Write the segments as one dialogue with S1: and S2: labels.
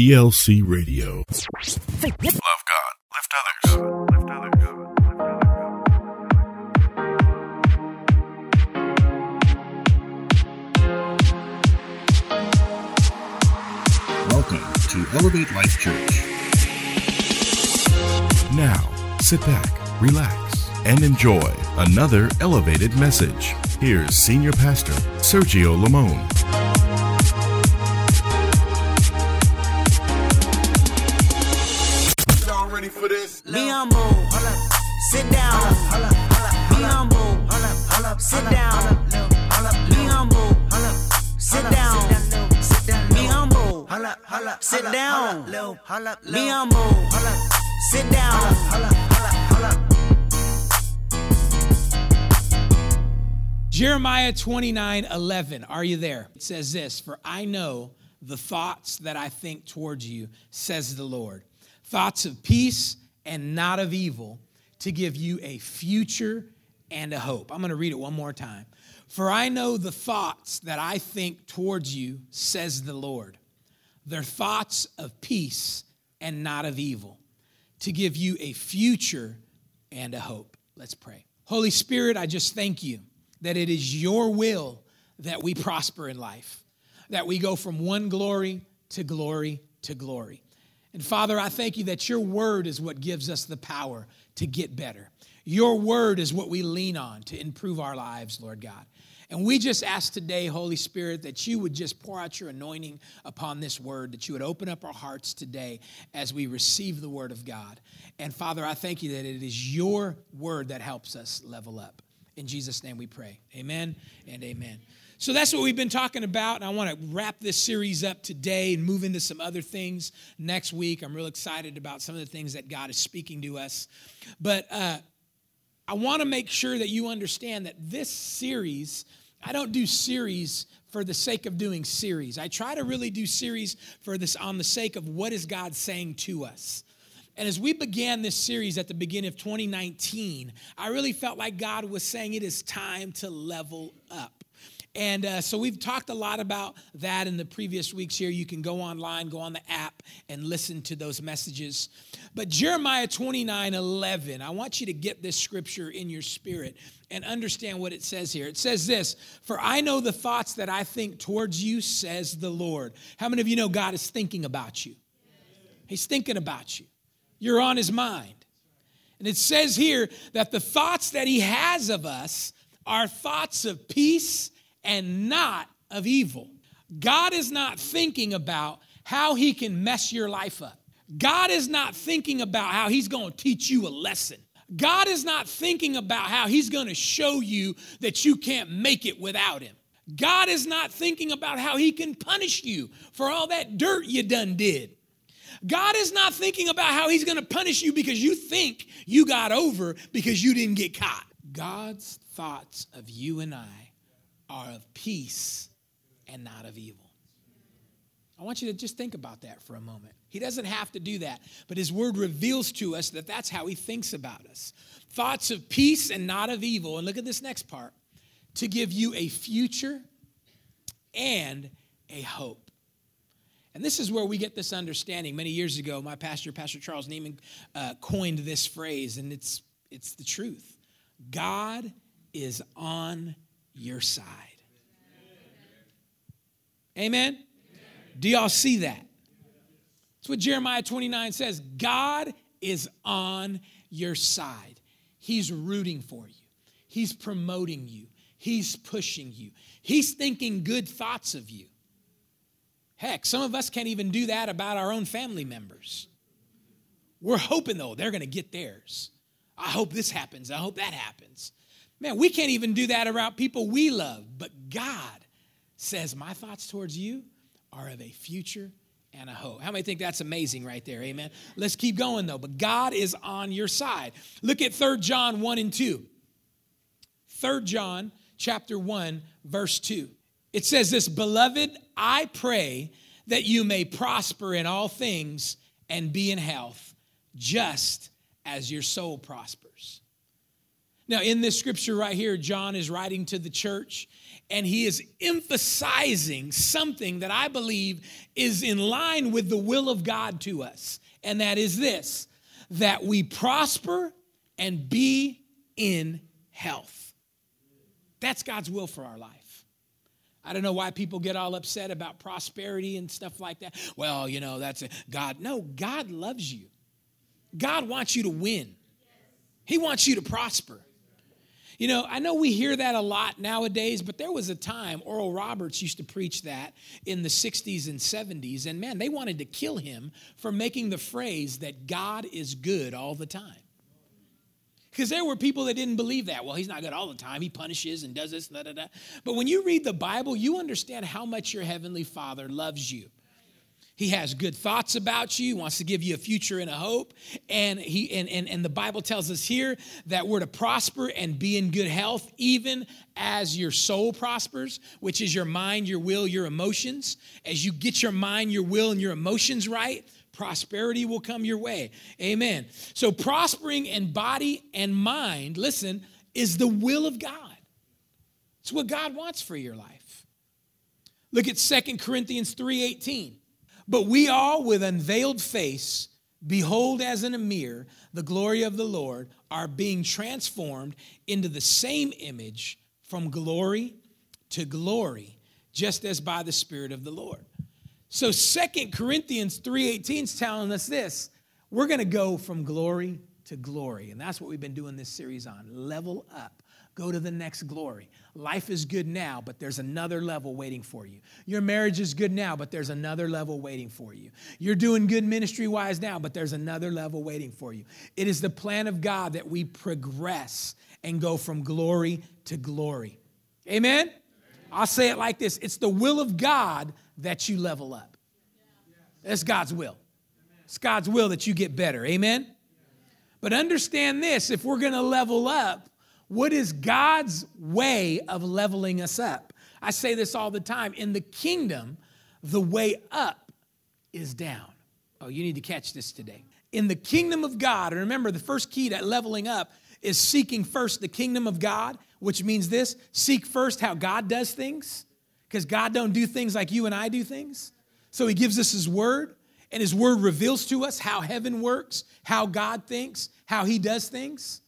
S1: ELC Radio. Love God, lift others. Lift others. Welcome to Elevate Life Church. Now, sit back, relax, and enjoy another elevated message. Here's Senior Pastor Sergio Lamone.
S2: Sit down. Be humble. Sit down. Be humble. Sit down. Be humble. Sit down. Be humble. Sit down.
S3: Jeremiah 29 11. Are you there? It says this For I know the thoughts that I think towards you, says the Lord. Thoughts of peace and not of evil, to give you a future and a hope. I'm going to read it one more time. For I know the thoughts that I think towards you, says the Lord. They're thoughts of peace and not of evil, to give you a future and a hope. Let's pray. Holy Spirit, I just thank you that it is your will that we prosper in life, that we go from one glory to glory to glory. And Father, I thank you that your word is what gives us the power to get better. Your word is what we lean on to improve our lives, Lord God. And we just ask today, Holy Spirit, that you would just pour out your anointing upon this word, that you would open up our hearts today as we receive the word of God. And Father, I thank you that it is your word that helps us level up. In Jesus' name we pray. Amen and amen. So that's what we've been talking about. And I want to wrap this series up today and move into some other things next week. I'm real excited about some of the things that God is speaking to us. But uh, I want to make sure that you understand that this series, I don't do series for the sake of doing series. I try to really do series for this on the sake of what is God saying to us. And as we began this series at the beginning of 2019, I really felt like God was saying it is time to level up. And uh, so we've talked a lot about that in the previous weeks here. You can go online, go on the app, and listen to those messages. But Jeremiah 29 11, I want you to get this scripture in your spirit and understand what it says here. It says this For I know the thoughts that I think towards you, says the Lord. How many of you know God is thinking about you? He's thinking about you, you're on his mind. And it says here that the thoughts that he has of us are thoughts of peace and not of evil. God is not thinking about how he can mess your life up. God is not thinking about how he's going to teach you a lesson. God is not thinking about how he's going to show you that you can't make it without him. God is not thinking about how he can punish you for all that dirt you done did. God is not thinking about how he's going to punish you because you think you got over because you didn't get caught. God's thoughts of you and I are of peace and not of evil. I want you to just think about that for a moment. He doesn't have to do that, but his word reveals to us that that's how he thinks about us. Thoughts of peace and not of evil. And look at this next part to give you a future and a hope. And this is where we get this understanding. Many years ago, my pastor, Pastor Charles Neiman, uh, coined this phrase, and it's, it's the truth God is on your side. Amen? Do y'all see that? That's what Jeremiah 29 says. God is on your side. He's rooting for you, He's promoting you, He's pushing you, He's thinking good thoughts of you. Heck, some of us can't even do that about our own family members. We're hoping, though, they're going to get theirs. I hope this happens. I hope that happens. Man, we can't even do that around people we love. But God says, My thoughts towards you are of a future and a hope. How many think that's amazing right there? Amen. Let's keep going though. But God is on your side. Look at 3 John 1 and 2. 3 John chapter 1 verse 2. It says this, "Beloved, I pray that you may prosper in all things and be in health, just as your soul prospers." Now, in this scripture right here, John is writing to the church, and he is emphasizing something that I believe is in line with the will of God to us. And that is this that we prosper and be in health. That's God's will for our life. I don't know why people get all upset about prosperity and stuff like that. Well, you know, that's a, God. No, God loves you. God wants you to win. He wants you to prosper. You know, I know we hear that a lot nowadays, but there was a time Oral Roberts used to preach that in the 60s and 70s, and man, they wanted to kill him for making the phrase that God is good all the time. Because there were people that didn't believe that. Well, he's not good all the time. He punishes and does this, da, da, da. But when you read the Bible, you understand how much your Heavenly Father loves you. He has good thoughts about you, wants to give you a future and a hope. And he and, and, and the Bible tells us here that we're to prosper and be in good health, even as your soul prospers, which is your mind, your will, your emotions. As you get your mind, your will, and your emotions right, prosperity will come your way. Amen. So prospering in body and mind, listen, is the will of God. It's what God wants for your life. Look at Second Corinthians 3:18. But we all, with unveiled face, behold as in a mirror the glory of the Lord, are being transformed into the same image from glory to glory, just as by the Spirit of the Lord. So Second Corinthians 3:18 is telling us this. We're going to go from glory to glory. And that's what we've been doing this series on. Level up. Go to the next glory. Life is good now, but there's another level waiting for you. Your marriage is good now, but there's another level waiting for you. You're doing good ministry wise now, but there's another level waiting for you. It is the plan of God that we progress and go from glory to glory. Amen? I'll say it like this it's the will of God that you level up. That's God's will. It's God's will that you get better. Amen? But understand this if we're going to level up, what is God's way of leveling us up? I say this all the time. In the kingdom, the way up is down. Oh, you need to catch this today. In the kingdom of God, and remember the first key to leveling up is seeking first the kingdom of God, which means this seek first how God does things, because God don't do things like you and I do things. So he gives us his word, and his word reveals to us how heaven works, how God thinks, how he does things.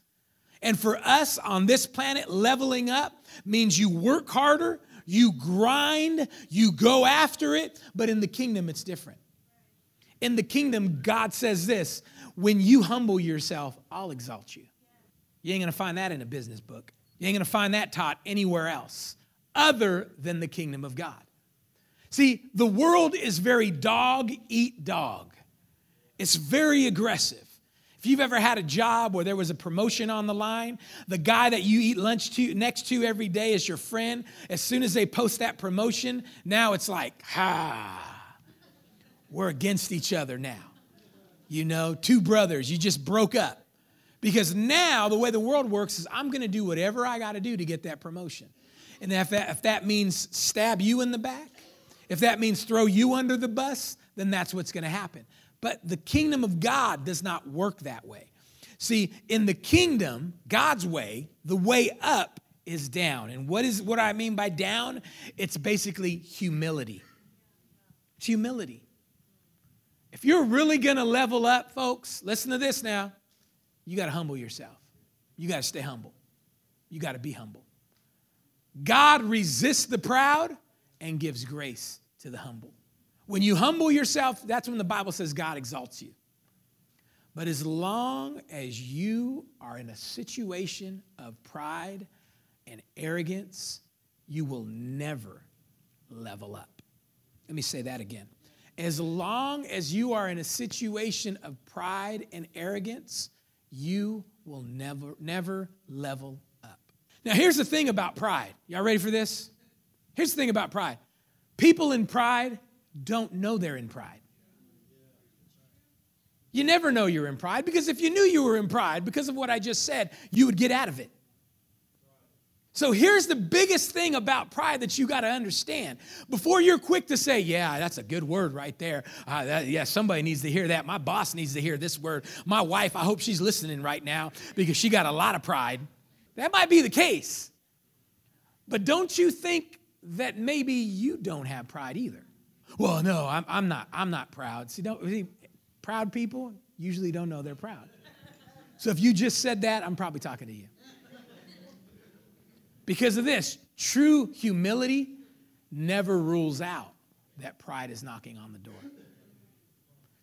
S3: And for us on this planet, leveling up means you work harder, you grind, you go after it, but in the kingdom, it's different. In the kingdom, God says this when you humble yourself, I'll exalt you. You ain't gonna find that in a business book. You ain't gonna find that taught anywhere else other than the kingdom of God. See, the world is very dog eat dog, it's very aggressive. If you've ever had a job where there was a promotion on the line, the guy that you eat lunch to next to every day is your friend. As soon as they post that promotion, now it's like, ha, we're against each other now. You know, two brothers, you just broke up. Because now the way the world works is I'm going to do whatever I got to do to get that promotion. And if that, if that means stab you in the back, if that means throw you under the bus, then that's what's going to happen. But the kingdom of God does not work that way. See, in the kingdom, God's way, the way up is down. And what is what I mean by down? It's basically humility. It's humility. If you're really going to level up, folks, listen to this now. You got to humble yourself. You got to stay humble. You got to be humble. God resists the proud and gives grace to the humble. When you humble yourself, that's when the Bible says God exalts you. But as long as you are in a situation of pride and arrogance, you will never level up. Let me say that again. As long as you are in a situation of pride and arrogance, you will never, never level up. Now, here's the thing about pride. Y'all ready for this? Here's the thing about pride people in pride don't know they're in pride. You never know you're in pride because if you knew you were in pride because of what I just said, you would get out of it. So here's the biggest thing about pride that you got to understand. Before you're quick to say, yeah, that's a good word right there. Uh, that, yeah, somebody needs to hear that. My boss needs to hear this word. My wife, I hope she's listening right now because she got a lot of pride. That might be the case. But don't you think that maybe you don't have pride either? Well, no, I'm, I'm not. I'm not proud. See, don't see, proud people usually don't know they're proud. So if you just said that, I'm probably talking to you. Because of this, true humility never rules out that pride is knocking on the door.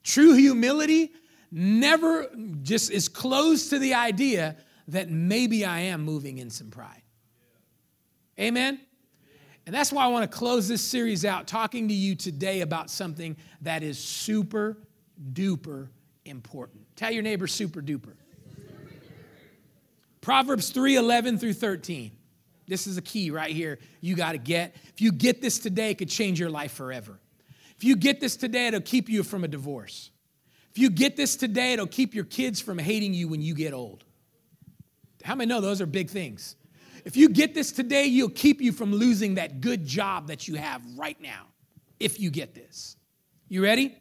S3: True humility never just is closed to the idea that maybe I am moving in some pride. Amen? And that's why I want to close this series out talking to you today about something that is super duper important. Tell your neighbor super duper. Proverbs 3 11 through 13. This is a key right here you got to get. If you get this today, it could change your life forever. If you get this today, it'll keep you from a divorce. If you get this today, it'll keep your kids from hating you when you get old. How many know those are big things? If you get this today, you'll keep you from losing that good job that you have right now. If you get this. You ready?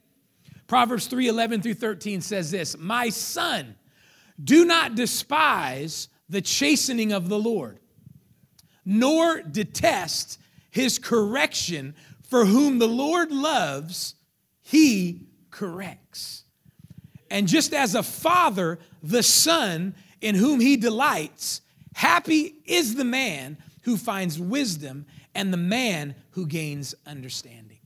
S3: Proverbs 3 11 through 13 says this My son, do not despise the chastening of the Lord nor detest his correction, for whom the Lord loves, he corrects. And just as a father, the son in whom he delights, happy is the man who finds wisdom and the man who gains understanding.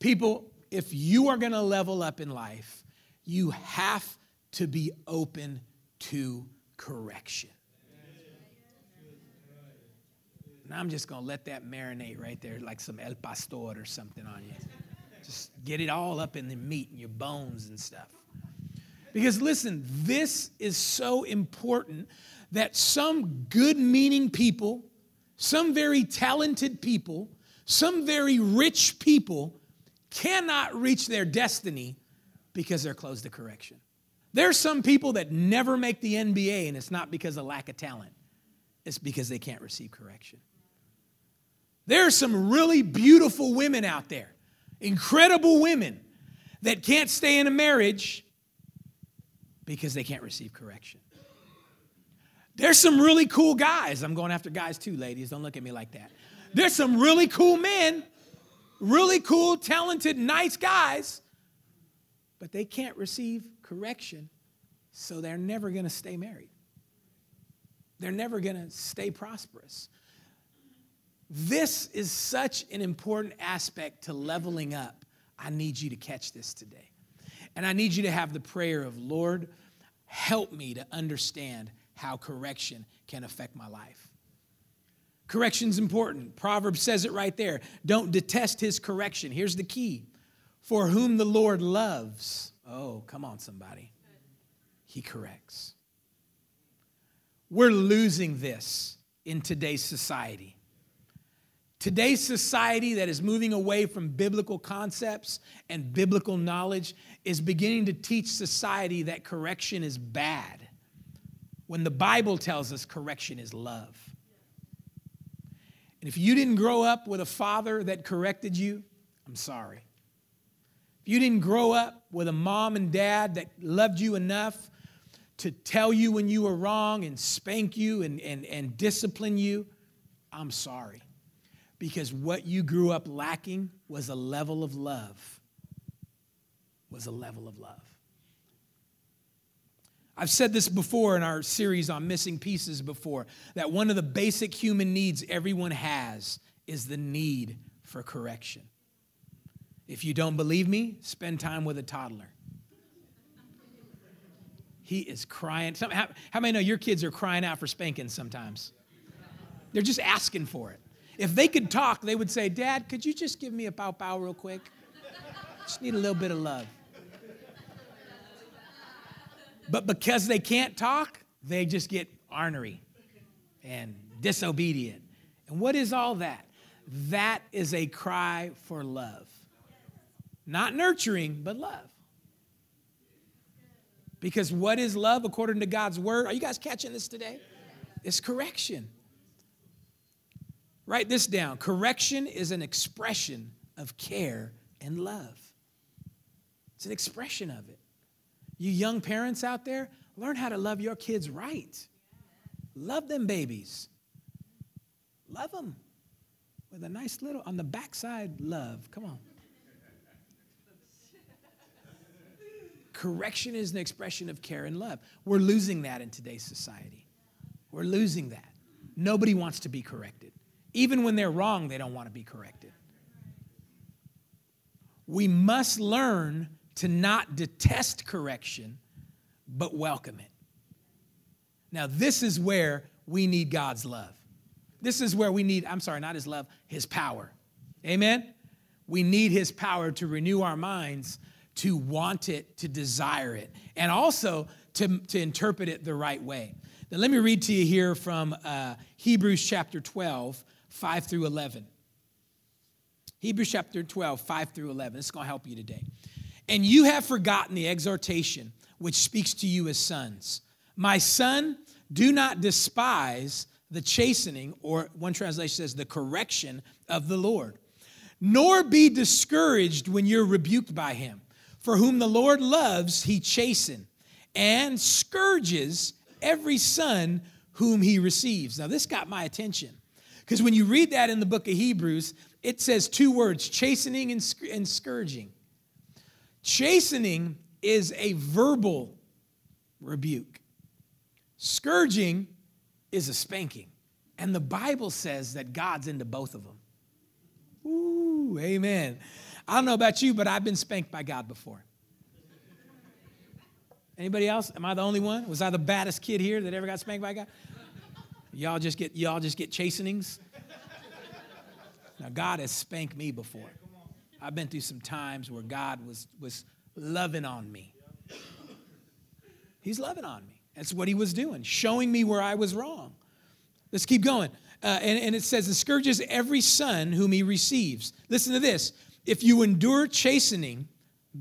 S3: People, if you are going to level up in life, you have to be open to correction. And I'm just going to let that marinate right there like some al pastor or something on you. Just get it all up in the meat and your bones and stuff. Because listen, this is so important that some good meaning people, some very talented people, some very rich people cannot reach their destiny because they're closed to correction. There's some people that never make the NBA, and it's not because of lack of talent, it's because they can't receive correction. There are some really beautiful women out there, incredible women that can't stay in a marriage because they can't receive correction. There's some really cool guys. I'm going after guys too, ladies. Don't look at me like that. There's some really cool men, really cool, talented, nice guys, but they can't receive correction, so they're never going to stay married. They're never going to stay prosperous. This is such an important aspect to leveling up. I need you to catch this today. And I need you to have the prayer of, Lord, help me to understand how correction can affect my life. Correction's important. Proverbs says it right there. Don't detest his correction. Here's the key For whom the Lord loves, oh, come on, somebody, he corrects. We're losing this in today's society. Today's society that is moving away from biblical concepts and biblical knowledge is beginning to teach society that correction is bad when the Bible tells us correction is love. And if you didn't grow up with a father that corrected you, I'm sorry. If you didn't grow up with a mom and dad that loved you enough to tell you when you were wrong and spank you and, and, and discipline you, I'm sorry because what you grew up lacking was a level of love. Was a level of love. I've said this before in our series on missing pieces before that one of the basic human needs everyone has is the need for correction. If you don't believe me, spend time with a toddler. He is crying. How, many know your kids are crying out for spanking sometimes? They're just asking for it. If they could talk, they would say, Dad, could you just give me a pow pow real quick? Just need a little bit of love. But because they can't talk, they just get ornery and disobedient. And what is all that? That is a cry for love. Not nurturing, but love. Because what is love according to God's word? Are you guys catching this today? It's correction. Write this down correction is an expression of care and love. It's an expression of it. You young parents out there, learn how to love your kids right. Love them babies. Love them with a nice little, on the backside, love. Come on. Correction is an expression of care and love. We're losing that in today's society. We're losing that. Nobody wants to be corrected. Even when they're wrong, they don't want to be corrected. We must learn to not detest correction, but welcome it. Now, this is where we need God's love. This is where we need, I'm sorry, not his love, his power. Amen? We need his power to renew our minds, to want it, to desire it, and also to, to interpret it the right way. Now, let me read to you here from uh, Hebrews chapter 12, 5 through 11. Hebrews chapter 12, 5 through 11. It's going to help you today. And you have forgotten the exhortation which speaks to you as sons. My son, do not despise the chastening, or one translation says the correction of the Lord, nor be discouraged when you're rebuked by him. For whom the Lord loves, he chastens and scourges every son whom he receives. Now, this got my attention because when you read that in the book of Hebrews, it says two words chastening and, and scourging. Chastening is a verbal rebuke, scourging is a spanking. And the Bible says that God's into both of them. Ooh, amen. I don't know about you, but I've been spanked by God before. Anybody else? Am I the only one? Was I the baddest kid here that ever got spanked by God? Y'all just get y'all just get chastenings. Now God has spanked me before. I've been through some times where God was was loving on me. He's loving on me. That's what he was doing, showing me where I was wrong. Let's keep going. Uh, and, and it says, "The scourges every son whom he receives." Listen to this: If you endure chastening,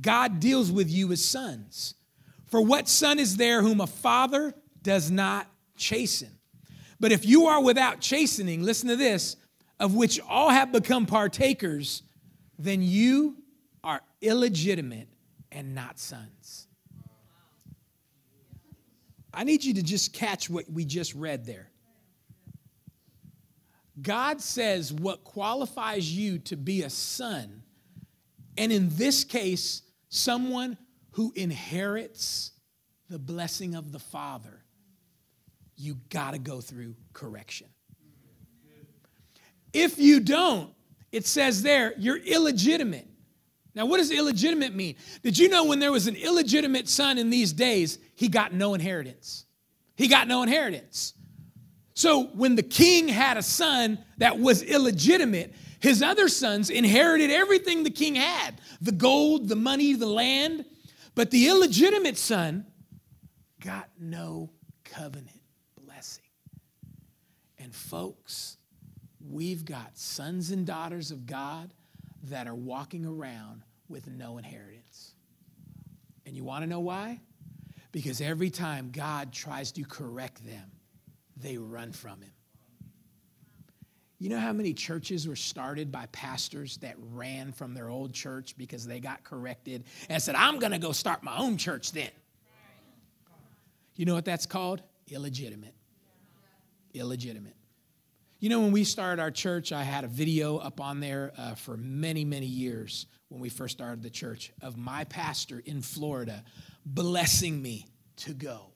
S3: God deals with you as sons. For what son is there whom a father does not chasten? But if you are without chastening, listen to this, of which all have become partakers, then you are illegitimate and not sons. I need you to just catch what we just read there. God says what qualifies you to be a son, and in this case, someone who inherits the blessing of the Father, you got to go through correction. If you don't, it says there, you're illegitimate. Now, what does illegitimate mean? Did you know when there was an illegitimate son in these days, he got no inheritance? He got no inheritance. So, when the king had a son that was illegitimate, his other sons inherited everything the king had the gold, the money, the land. But the illegitimate son got no covenant folks, we've got sons and daughters of God that are walking around with no inheritance. And you want to know why? Because every time God tries to correct them, they run from him. You know how many churches were started by pastors that ran from their old church because they got corrected and said, I'm going to go start my own church then? You know what that's called? Illegitimate. Illegitimate. You know, when we started our church, I had a video up on there uh, for many, many years when we first started the church of my pastor in Florida blessing me to go.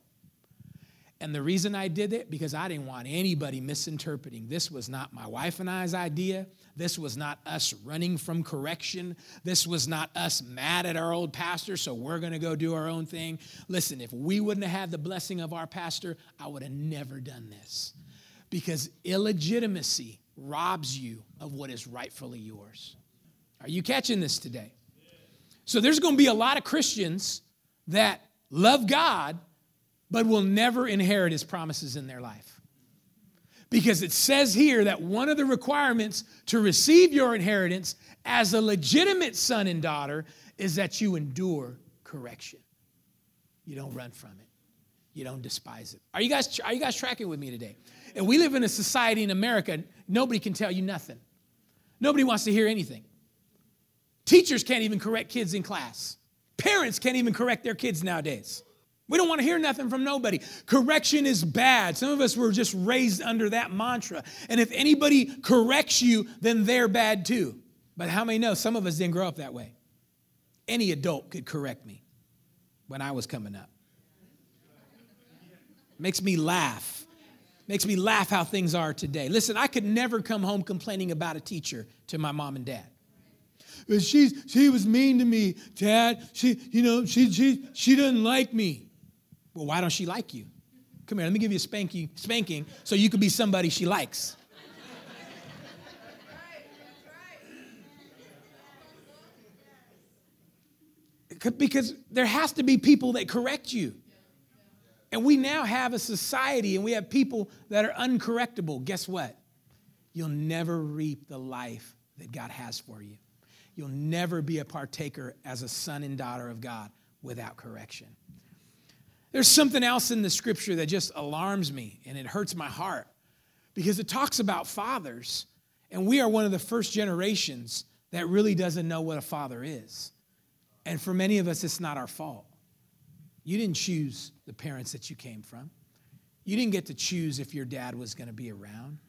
S3: And the reason I did it, because I didn't want anybody misinterpreting. This was not my wife and I's idea. This was not us running from correction. This was not us mad at our old pastor, so we're going to go do our own thing. Listen, if we wouldn't have had the blessing of our pastor, I would have never done this. Because illegitimacy robs you of what is rightfully yours. Are you catching this today? So there's going to be a lot of Christians that love God but will never inherit his promises in their life. Because it says here that one of the requirements to receive your inheritance as a legitimate son and daughter is that you endure correction. You don't run from it. You don't despise it. Are you guys are you guys tracking with me today? And we live in a society in America nobody can tell you nothing. Nobody wants to hear anything. Teachers can't even correct kids in class. Parents can't even correct their kids nowadays. We don't want to hear nothing from nobody. Correction is bad. Some of us were just raised under that mantra. And if anybody corrects you, then they're bad too. But how many know some of us didn't grow up that way? Any adult could correct me when I was coming up. Makes me laugh. Makes me laugh how things are today. Listen, I could never come home complaining about a teacher to my mom and dad. But she's, she was mean to me, Dad. She, you know, she, she, she doesn't like me. Well, why don't she like you? Come here, let me give you a spanking, spanking so you could be somebody she likes. Because there has to be people that correct you. And we now have a society and we have people that are uncorrectable. Guess what? You'll never reap the life that God has for you. You'll never be a partaker as a son and daughter of God without correction. There's something else in the scripture that just alarms me and it hurts my heart because it talks about fathers, and we are one of the first generations that really doesn't know what a father is. And for many of us, it's not our fault. You didn't choose the parents that you came from, you didn't get to choose if your dad was going to be around.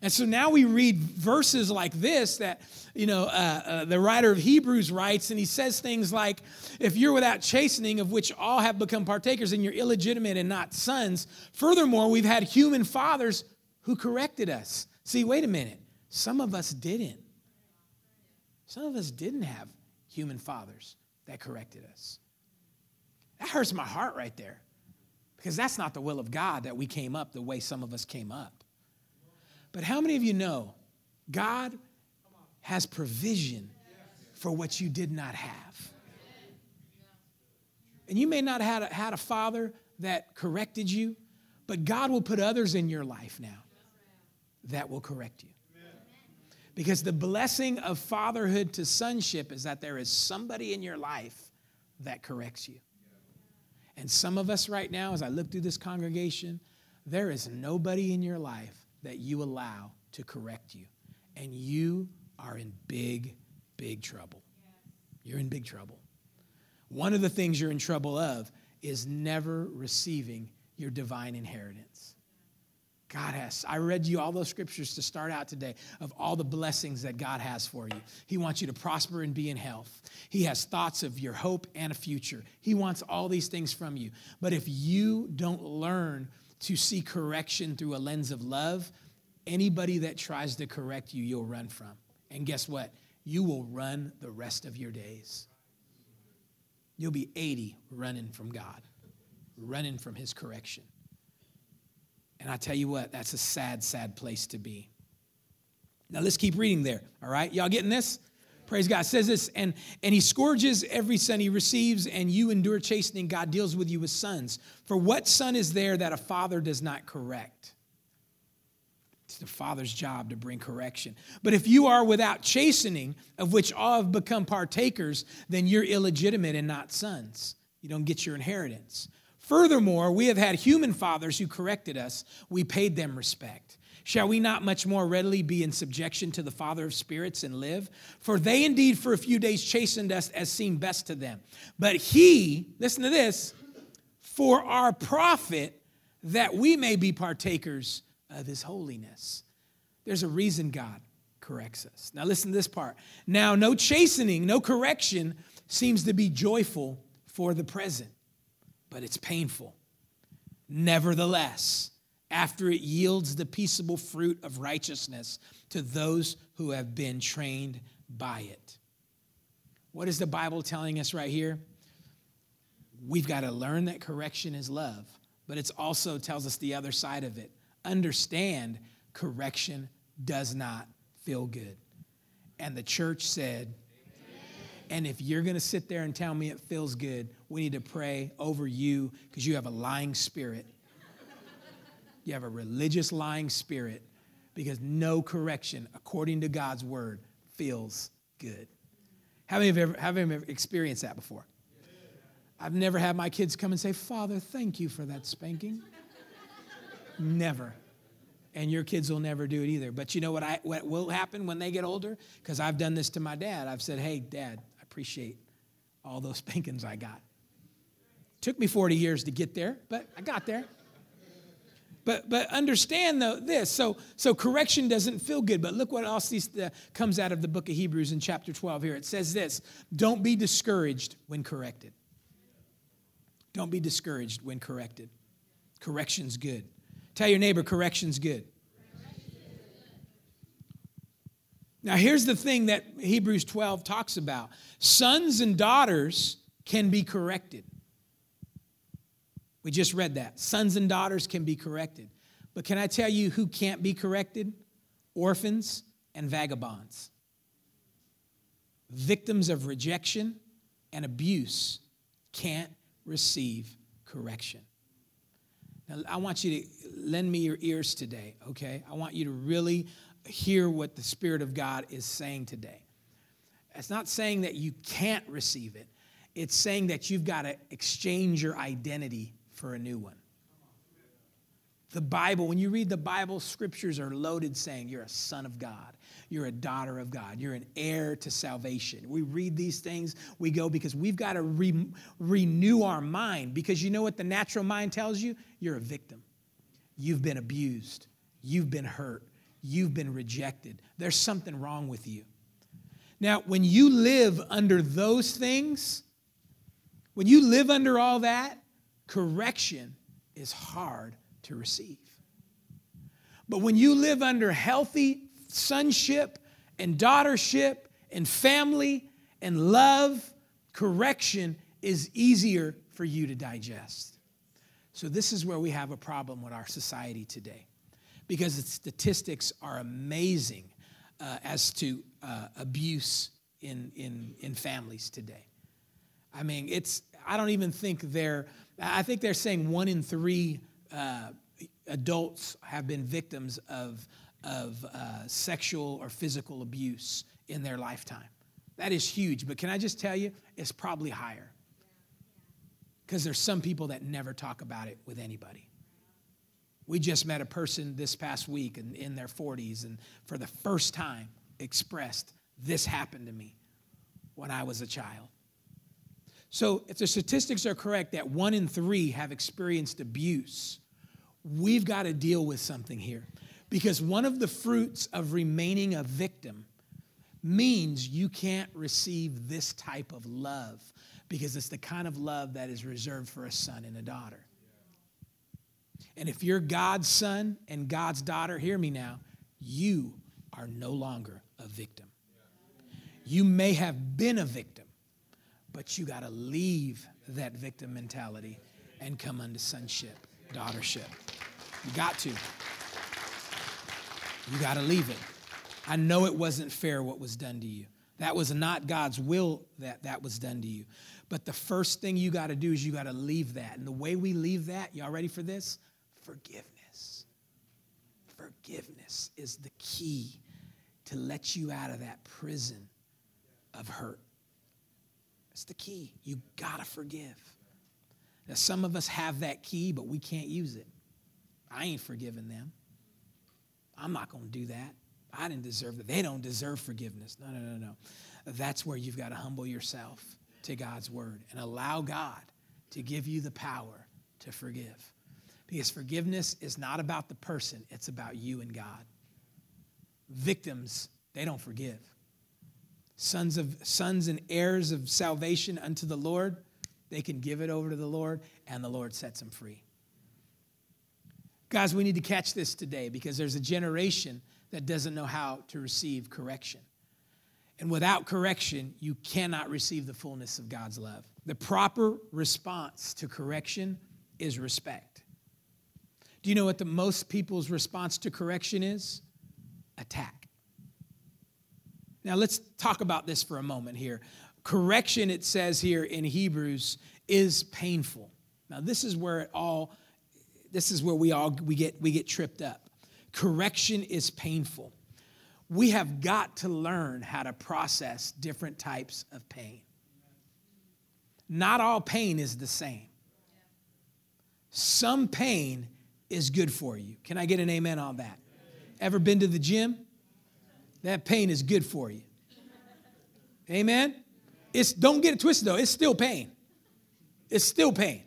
S3: And so now we read verses like this that, you know, uh, uh, the writer of Hebrews writes, and he says things like, If you're without chastening, of which all have become partakers, and you're illegitimate and not sons. Furthermore, we've had human fathers who corrected us. See, wait a minute. Some of us didn't. Some of us didn't have human fathers that corrected us. That hurts my heart right there because that's not the will of God that we came up the way some of us came up. But how many of you know God has provision for what you did not have? And you may not have had a father that corrected you, but God will put others in your life now that will correct you. Because the blessing of fatherhood to sonship is that there is somebody in your life that corrects you. And some of us right now, as I look through this congregation, there is nobody in your life that you allow to correct you. And you are in big, big trouble. You're in big trouble. One of the things you're in trouble of is never receiving your divine inheritance. God has. I read you all those scriptures to start out today of all the blessings that God has for you. He wants you to prosper and be in health. He has thoughts of your hope and a future. He wants all these things from you. But if you don't learn to see correction through a lens of love, anybody that tries to correct you, you'll run from. And guess what? You will run the rest of your days. You'll be 80 running from God, running from His correction. And I tell you what, that's a sad, sad place to be. Now let's keep reading there. All right, y'all getting this? Praise God. It says this, and, and he scourges every son he receives, and you endure chastening. God deals with you as sons. For what son is there that a father does not correct? It's the father's job to bring correction. But if you are without chastening, of which all have become partakers, then you're illegitimate and not sons. You don't get your inheritance. Furthermore, we have had human fathers who corrected us, we paid them respect. Shall we not much more readily be in subjection to the Father of spirits and live? For they indeed for a few days chastened us as seemed best to them. But he, listen to this, for our profit, that we may be partakers of his holiness. There's a reason God corrects us. Now, listen to this part. Now, no chastening, no correction seems to be joyful for the present, but it's painful. Nevertheless, after it yields the peaceable fruit of righteousness to those who have been trained by it. What is the Bible telling us right here? We've got to learn that correction is love, but it also tells us the other side of it. Understand correction does not feel good. And the church said, and if you're going to sit there and tell me it feels good, we need to pray over you because you have a lying spirit you have a religious lying spirit because no correction, according to God's word, feels good. How many have ever, have ever experienced that before? I've never had my kids come and say, Father, thank you for that spanking. never. And your kids will never do it either. But you know what, I, what will happen when they get older? Because I've done this to my dad. I've said, hey, dad, appreciate all those spankings I got. Took me 40 years to get there, but I got there. But, but understand though this. So so correction doesn't feel good but look what else comes out of the book of hebrews in chapter 12 here. It says this don't be discouraged when corrected. Don't be discouraged when corrected. Correction's good. Tell your neighbor correction's good now here's the thing that hebrews 12 talks about sons and daughters can be corrected we just read that. Sons and daughters can be corrected. But can I tell you who can't be corrected? Orphans and vagabonds. Victims of rejection and abuse can't receive correction. Now, I want you to lend me your ears today, okay? I want you to really hear what the Spirit of God is saying today. It's not saying that you can't receive it, it's saying that you've got to exchange your identity for a new one. The Bible, when you read the Bible, scriptures are loaded saying you're a son of God, you're a daughter of God, you're an heir to salvation. We read these things, we go because we've got to re- renew our mind because you know what the natural mind tells you? You're a victim. You've been abused, you've been hurt, you've been rejected. There's something wrong with you. Now, when you live under those things, when you live under all that, correction is hard to receive. But when you live under healthy sonship and daughtership and family and love, correction is easier for you to digest. So, this is where we have a problem with our society today because the statistics are amazing uh, as to uh, abuse in, in, in families today. I mean, it's, I don't even think they're I think they're saying one in three uh, adults have been victims of, of uh, sexual or physical abuse in their lifetime. That is huge, but can I just tell you, it's probably higher. Because there's some people that never talk about it with anybody. We just met a person this past week in, in their 40s, and for the first time expressed, This happened to me when I was a child. So, if the statistics are correct that one in three have experienced abuse, we've got to deal with something here. Because one of the fruits of remaining a victim means you can't receive this type of love because it's the kind of love that is reserved for a son and a daughter. And if you're God's son and God's daughter, hear me now, you are no longer a victim. You may have been a victim but you got to leave that victim mentality and come unto sonship, daughtership. You got to. You got to leave it. I know it wasn't fair what was done to you. That was not God's will that that was done to you. But the first thing you got to do is you got to leave that. And the way we leave that, y'all ready for this? Forgiveness. Forgiveness is the key to let you out of that prison of hurt. That's the key. You gotta forgive. Now, some of us have that key, but we can't use it. I ain't forgiving them. I'm not gonna do that. I didn't deserve that. They don't deserve forgiveness. No, no, no, no. That's where you've got to humble yourself to God's word and allow God to give you the power to forgive. Because forgiveness is not about the person, it's about you and God. Victims, they don't forgive sons of sons and heirs of salvation unto the Lord, they can give it over to the Lord and the Lord sets them free. Guys, we need to catch this today because there's a generation that doesn't know how to receive correction. And without correction, you cannot receive the fullness of God's love. The proper response to correction is respect. Do you know what the most people's response to correction is? Attack. Now, let's talk about this for a moment here. Correction, it says here in Hebrews, is painful. Now, this is where it all, this is where we all we get we get tripped up. Correction is painful. We have got to learn how to process different types of pain. Not all pain is the same. Some pain is good for you. Can I get an amen on that? Ever been to the gym? that pain is good for you. Amen? It's don't get it twisted though, it's still pain. It's still pain.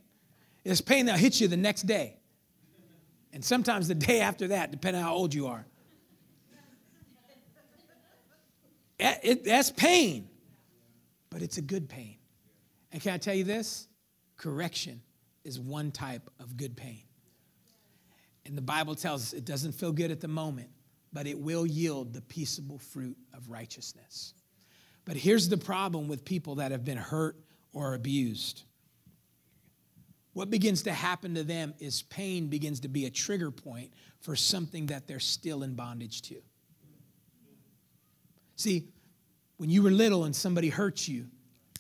S3: It's pain that hits you the next day. And sometimes the day after that, depending on how old you are. It- it- that's pain, but it's a good pain. And can I tell you this? Correction is one type of good pain. And the Bible tells us it doesn't feel good at the moment, but it will yield the peaceable fruit of righteousness. But here's the problem with people that have been hurt or abused. What begins to happen to them is pain begins to be a trigger point for something that they're still in bondage to. See, when you were little and somebody hurt you,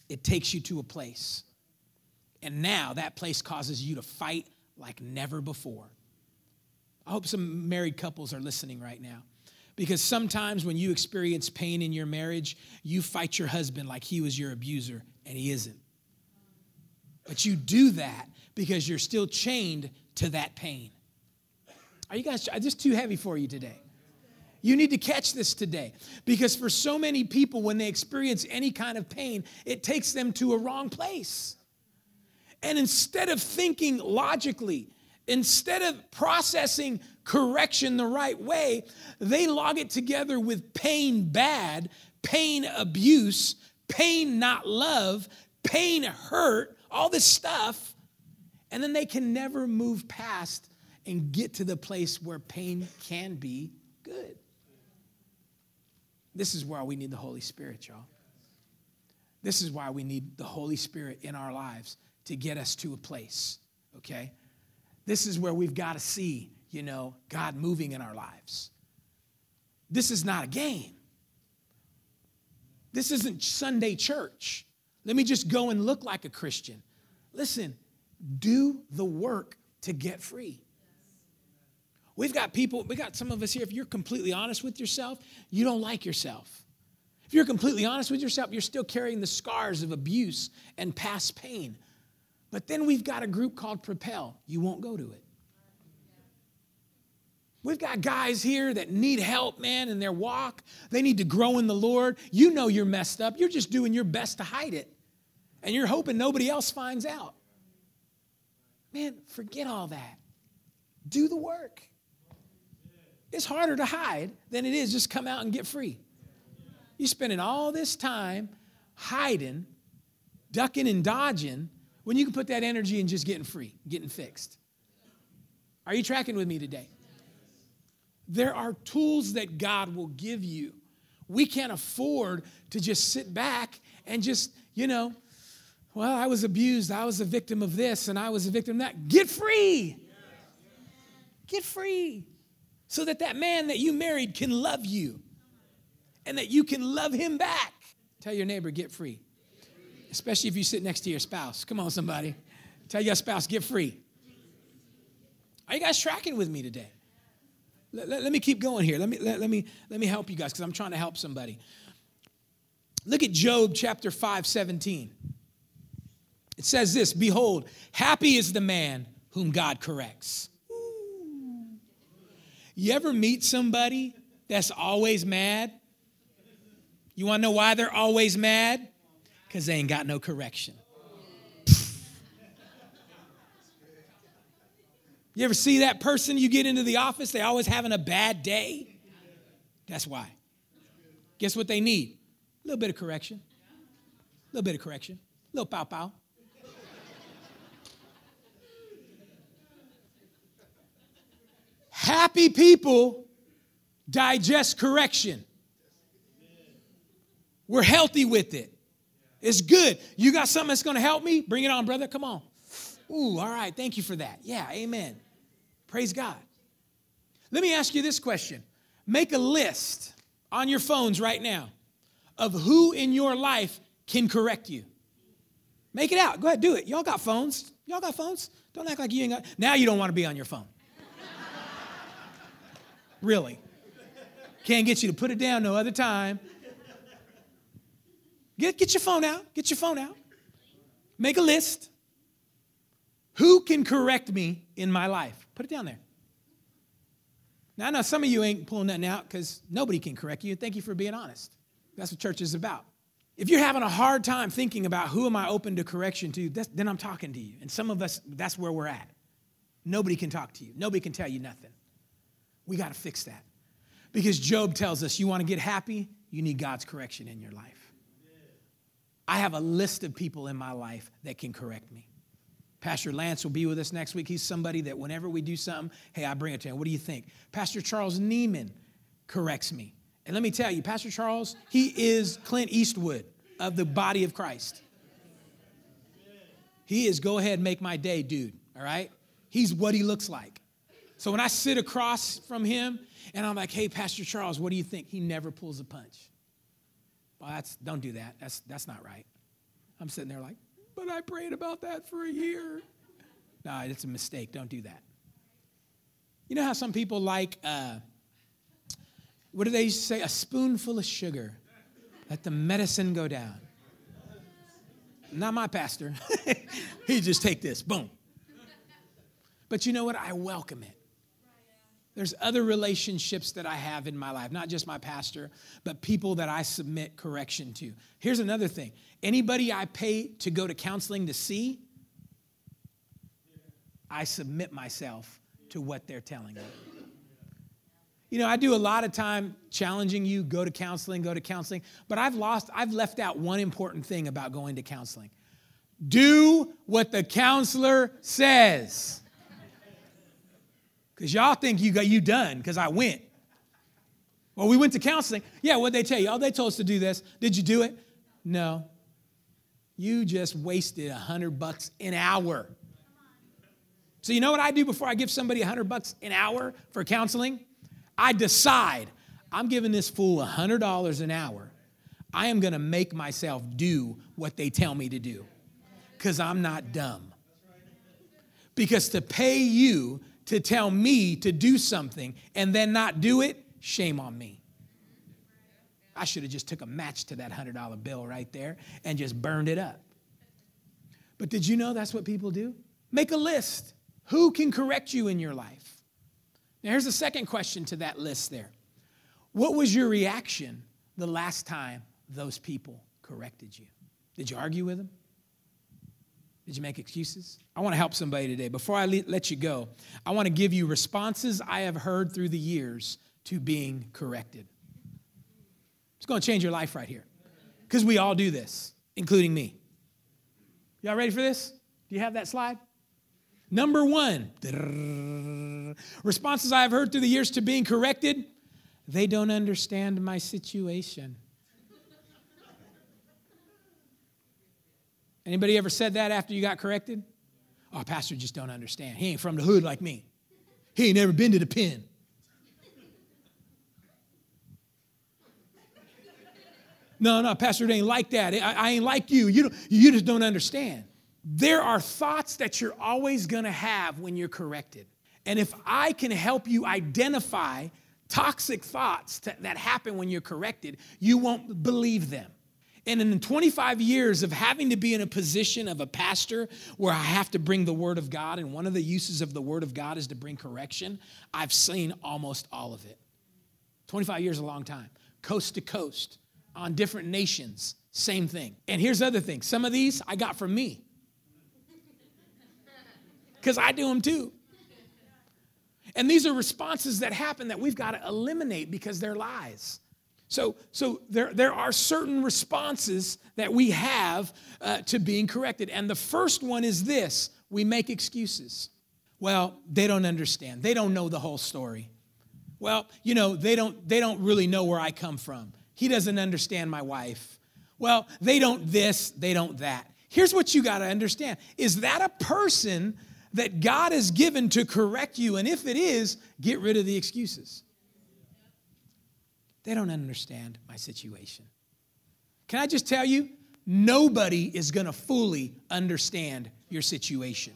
S3: it takes you to a place. And now that place causes you to fight like never before. I hope some married couples are listening right now. Because sometimes when you experience pain in your marriage, you fight your husband like he was your abuser, and he isn't. But you do that because you're still chained to that pain. Are you guys, just too heavy for you today? You need to catch this today because for so many people, when they experience any kind of pain, it takes them to a wrong place. And instead of thinking logically, instead of processing correction the right way, they log it together with pain bad, pain abuse, pain not love, pain hurt, all this stuff. And then they can never move past and get to the place where pain can be good. This is why we need the Holy Spirit, y'all. This is why we need the Holy Spirit in our lives to get us to a place, okay? This is where we've got to see, you know, God moving in our lives. This is not a game. This isn't Sunday church. Let me just go and look like a Christian. Listen, do the work to get free. We've got people, we got some of us here, if you're completely honest with yourself, you don't like yourself. If you're completely honest with yourself, you're still carrying the scars of abuse and past pain. But then we've got a group called Propel. You won't go to it. We've got guys here that need help, man, in their walk. They need to grow in the Lord. You know you're messed up. You're just doing your best to hide it. And you're hoping nobody else finds out. Man, forget all that. Do the work. It's harder to hide than it is just come out and get free. You're spending all this time hiding, ducking and dodging when you can put that energy in just getting free, getting fixed. Are you tracking with me today? There are tools that God will give you. We can't afford to just sit back and just, you know, well, I was abused, I was a victim of this, and I was a victim of that. Get free. Get free. So that that man that you married can love you and that you can love him back. Tell your neighbor, get free. Especially if you sit next to your spouse. Come on, somebody. Tell your spouse, get free. Are you guys tracking with me today? Let, let, let me keep going here. Let me, let, let me, let me help you guys because I'm trying to help somebody. Look at Job chapter 5, 17. It says this Behold, happy is the man whom God corrects. Ooh. You ever meet somebody that's always mad? You want to know why they're always mad? Because they ain't got no correction. You ever see that person you get into the office, they always having a bad day? That's why. Guess what they need? A little bit of correction. A little bit of correction. A little pow pow. Happy people digest correction. We're healthy with it. It's good. You got something that's going to help me? Bring it on, brother. Come on. Ooh, all right. Thank you for that. Yeah, amen. Praise God. Let me ask you this question Make a list on your phones right now of who in your life can correct you. Make it out. Go ahead, do it. Y'all got phones. Y'all got phones? Don't act like you ain't got. Now you don't want to be on your phone. really. Can't get you to put it down no other time. Get, get your phone out. Get your phone out. Make a list. Who can correct me in my life? Put it down there. Now, I know some of you ain't pulling nothing out because nobody can correct you. Thank you for being honest. That's what church is about. If you're having a hard time thinking about who am I open to correction to, then I'm talking to you. And some of us, that's where we're at. Nobody can talk to you, nobody can tell you nothing. We got to fix that. Because Job tells us you want to get happy, you need God's correction in your life. I have a list of people in my life that can correct me. Pastor Lance will be with us next week. He's somebody that whenever we do something, hey, I bring it to him. What do you think? Pastor Charles Neiman corrects me. And let me tell you, Pastor Charles, he is Clint Eastwood of the body of Christ. He is go ahead, make my day, dude, all right? He's what he looks like. So when I sit across from him and I'm like, hey, Pastor Charles, what do you think? He never pulls a punch. That's, don't do that. That's, that's not right. I'm sitting there like, but I prayed about that for a year. No, it's a mistake. Don't do that. You know how some people like, uh, what do they say? A spoonful of sugar. Let the medicine go down. Not my pastor. he just take this, boom. But you know what? I welcome it. There's other relationships that I have in my life, not just my pastor, but people that I submit correction to. Here's another thing anybody I pay to go to counseling to see, I submit myself to what they're telling me. You know, I do a lot of time challenging you go to counseling, go to counseling, but I've lost, I've left out one important thing about going to counseling. Do what the counselor says. Because y'all think you got you done because I went. Well, we went to counseling. Yeah, what'd they tell you? Oh, they told us to do this. Did you do it? No. You just wasted a hundred bucks an hour. So you know what I do before I give somebody a hundred bucks an hour for counseling? I decide I'm giving this fool a hundred dollars an hour. I am gonna make myself do what they tell me to do. Because I'm not dumb. Because to pay you to tell me to do something and then not do it, shame on me. I should have just took a match to that $100 bill right there and just burned it up. But did you know that's what people do? Make a list. Who can correct you in your life? Now, here's the second question to that list there. What was your reaction the last time those people corrected you? Did you argue with them? Did you make excuses? I want to help somebody today. Before I let you go, I want to give you responses I have heard through the years to being corrected. It's going to change your life right here because we all do this, including me. Y'all ready for this? Do you have that slide? Number one responses I have heard through the years to being corrected they don't understand my situation. Anybody ever said that after you got corrected? Oh, pastor just don't understand. He ain't from the hood like me. He ain't never been to the pen. No, no, pastor, it ain't like that. I, I ain't like you. You, you just don't understand. There are thoughts that you're always going to have when you're corrected. And if I can help you identify toxic thoughts that happen when you're corrected, you won't believe them. And in 25 years of having to be in a position of a pastor where I have to bring the Word of God, and one of the uses of the Word of God is to bring correction, I've seen almost all of it. 25 years a long time. Coast to coast, on different nations, same thing. And here's the other thing some of these I got from me, because I do them too. And these are responses that happen that we've got to eliminate because they're lies. So, so there, there are certain responses that we have uh, to being corrected. And the first one is this we make excuses. Well, they don't understand, they don't know the whole story. Well, you know, they don't, they don't really know where I come from. He doesn't understand my wife. Well, they don't this, they don't that. Here's what you got to understand is that a person that God has given to correct you? And if it is, get rid of the excuses. They don't understand my situation. Can I just tell you? Nobody is going to fully understand your situation.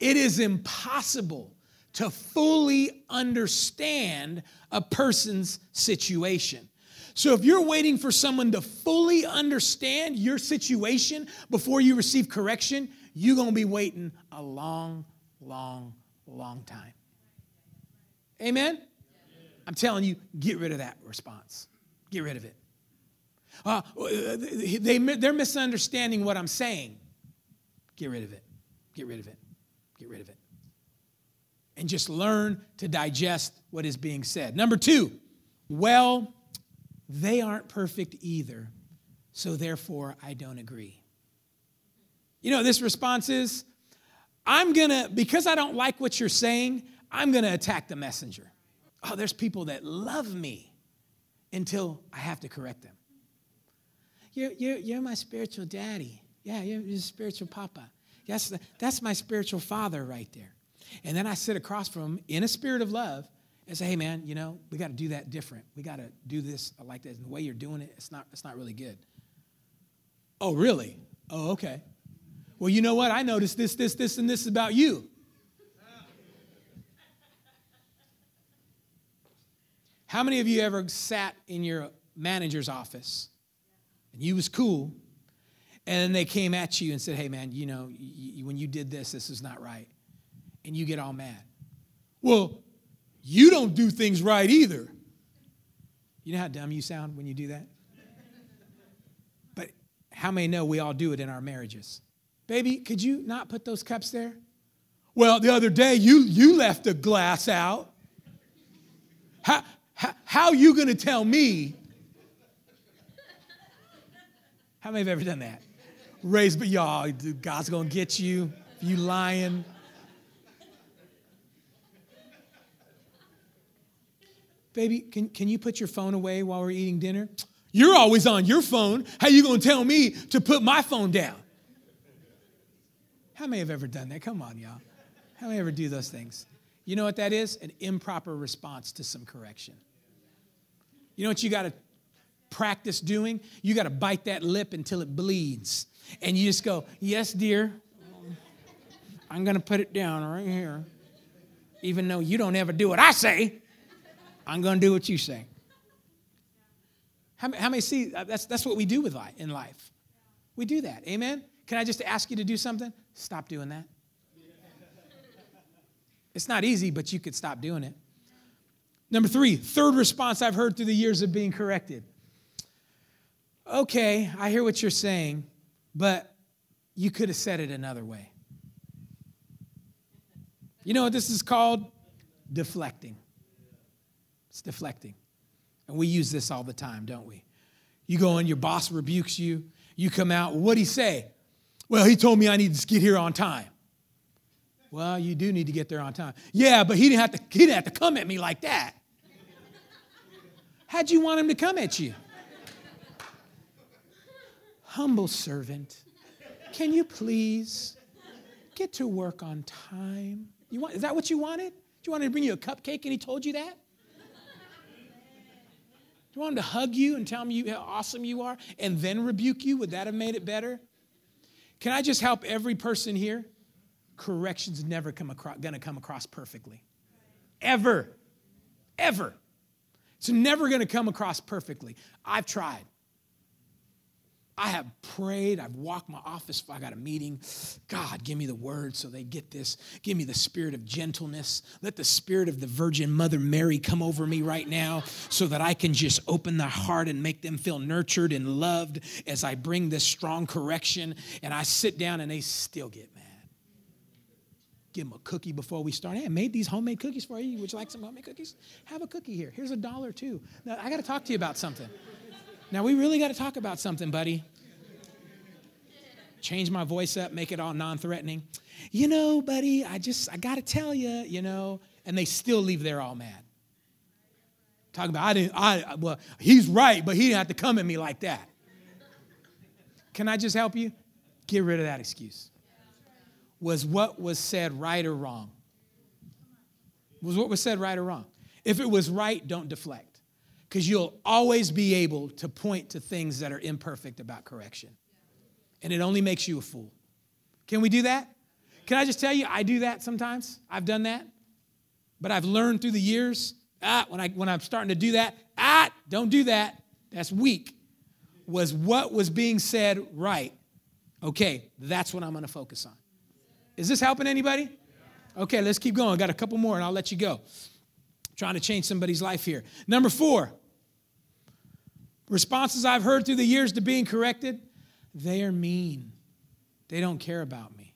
S3: It is impossible to fully understand a person's situation. So, if you're waiting for someone to fully understand your situation before you receive correction, you're going to be waiting a long, long, long time. Amen? I'm telling you, get rid of that response. Get rid of it. Uh, they, they're misunderstanding what I'm saying. Get rid of it. Get rid of it. Get rid of it. And just learn to digest what is being said. Number two, well, they aren't perfect either, so therefore I don't agree. You know, this response is I'm gonna, because I don't like what you're saying, I'm gonna attack the messenger. Oh, there's people that love me until I have to correct them. You're, you're, you're my spiritual daddy. Yeah, you're, you're spiritual papa. Yes, that's my spiritual father right there. And then I sit across from him in a spirit of love and say, hey man, you know, we got to do that different. We got to do this like that. And the way you're doing it, it's not, it's not really good. Oh, really? Oh, okay. Well, you know what? I noticed this, this, this, and this about you. How many of you ever sat in your manager's office and you was cool, and then they came at you and said, "Hey, man, you know, when you did this, this is not right," and you get all mad. Well, you don't do things right either. You know how dumb you sound when you do that? But how many know we all do it in our marriages? Baby, could you not put those cups there? Well, the other day you you left a glass out. How, how, how you going to tell me? How many have ever done that? Raise, but y'all, God's going to get you. You lying. Baby, can, can you put your phone away while we're eating dinner? You're always on your phone. How you going to tell me to put my phone down? How many have ever done that? Come on, y'all. How many ever do those things? You know what that is? An improper response to some correction. You know what you got to practice doing? You got to bite that lip until it bleeds. And you just go, Yes, dear, I'm going to put it down right here. Even though you don't ever do what I say, I'm going to do what you say. How, how many see uh, that's, that's what we do with life, in life? We do that. Amen? Can I just ask you to do something? Stop doing that. It's not easy, but you could stop doing it. Number three, third response I've heard through the years of being corrected. Okay, I hear what you're saying, but you could have said it another way. You know what this is called? Deflecting. It's deflecting. And we use this all the time, don't we? You go in, your boss rebukes you. You come out, what'd he say? Well, he told me I need to get here on time. Well, you do need to get there on time. Yeah, but he didn't have to, he didn't have to come at me like that. How'd you want him to come at you? Humble servant, can you please get to work on time? You want, is that what you wanted? Do you want him to bring you a cupcake and he told you that? Do you want him to hug you and tell you how awesome you are and then rebuke you? Would that have made it better? Can I just help every person here? Correction's never come across, gonna come across perfectly. Ever. Ever. It's never gonna come across perfectly. I've tried. I have prayed. I've walked my office. I got a meeting. God, give me the word so they get this. Give me the spirit of gentleness. Let the spirit of the Virgin Mother Mary come over me right now so that I can just open their heart and make them feel nurtured and loved as I bring this strong correction. And I sit down and they still get mad. Give them a cookie before we start. Hey, I made these homemade cookies for you. Would you like some homemade cookies? Have a cookie here. Here's a dollar too. Now, I got to talk to you about something. Now, we really got to talk about something, buddy. Change my voice up, make it all non threatening. You know, buddy, I just, I got to tell you, you know, and they still leave there all mad. Talking about, I didn't, I, well, he's right, but he didn't have to come at me like that. Can I just help you? Get rid of that excuse. Was what was said right or wrong? Was what was said right or wrong? If it was right, don't deflect because you'll always be able to point to things that are imperfect about correction. And it only makes you a fool. Can we do that? Can I just tell you, I do that sometimes. I've done that. But I've learned through the years, ah, when, I, when I'm starting to do that, ah, don't do that. That's weak. Was what was being said right? Okay, that's what I'm going to focus on. Is this helping anybody? Okay, let's keep going. Got a couple more and I'll let you go. trying to change somebody's life here. Number four, responses I've heard through the years to being corrected, they are mean. They don't care about me.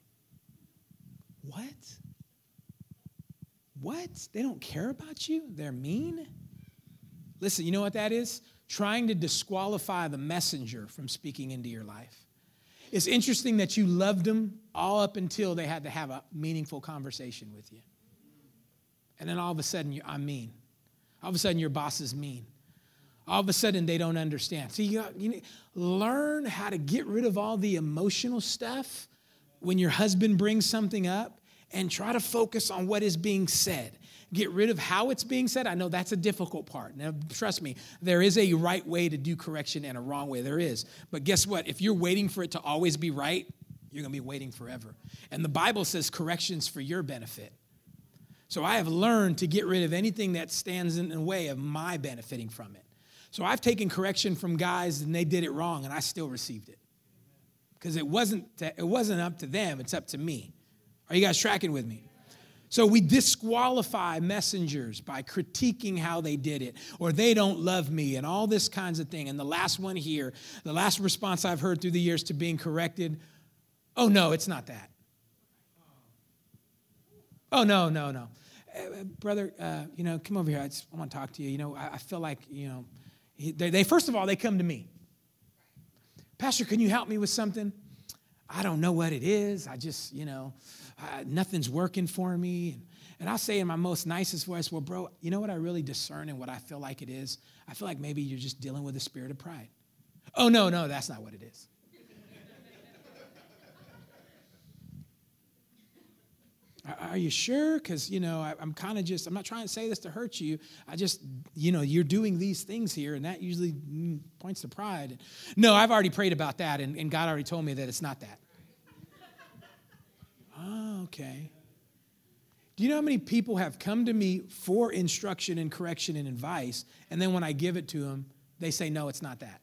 S3: What? What? They don't care about you? They're mean? Listen, you know what that is? Trying to disqualify the messenger from speaking into your life. It's interesting that you loved them all up until they had to have a meaningful conversation with you. And then all of a sudden, I'm mean. All of a sudden, your boss is mean. All of a sudden, they don't understand. See, you, you learn how to get rid of all the emotional stuff when your husband brings something up and try to focus on what is being said. Get rid of how it's being said. I know that's a difficult part. Now, trust me, there is a right way to do correction and a wrong way. There is. But guess what? If you're waiting for it to always be right, you're going to be waiting forever. And the Bible says correction's for your benefit. So I have learned to get rid of anything that stands in the way of my benefiting from it. So I've taken correction from guys and they did it wrong and I still received it. Because it wasn't it wasn't up to them, it's up to me. Are you guys tracking with me? So we disqualify messengers by critiquing how they did it, or they don't love me, and all this kinds of thing. And the last one here, the last response I've heard through the years to being corrected, oh no, it's not that. Oh no, no, no, uh, brother, uh, you know, come over here. I, just, I want to talk to you. You know, I, I feel like you know, they, they first of all they come to me. Pastor, can you help me with something? I don't know what it is. I just, you know, uh, nothing's working for me. And, and I'll say in my most nicest voice, well, bro, you know what I really discern and what I feel like it is? I feel like maybe you're just dealing with a spirit of pride. Oh, no, no, that's not what it is. Are you sure? Because, you know, I, am kind of just, I'm not trying to say this to hurt you. I just, you know, you're doing these things here, and that usually mm, points to pride. No, I've already prayed about that, and, and God already told me that it's not that. Okay. Do you know how many people have come to me for instruction and correction and advice, and then when I give it to them, they say, no, it's not that?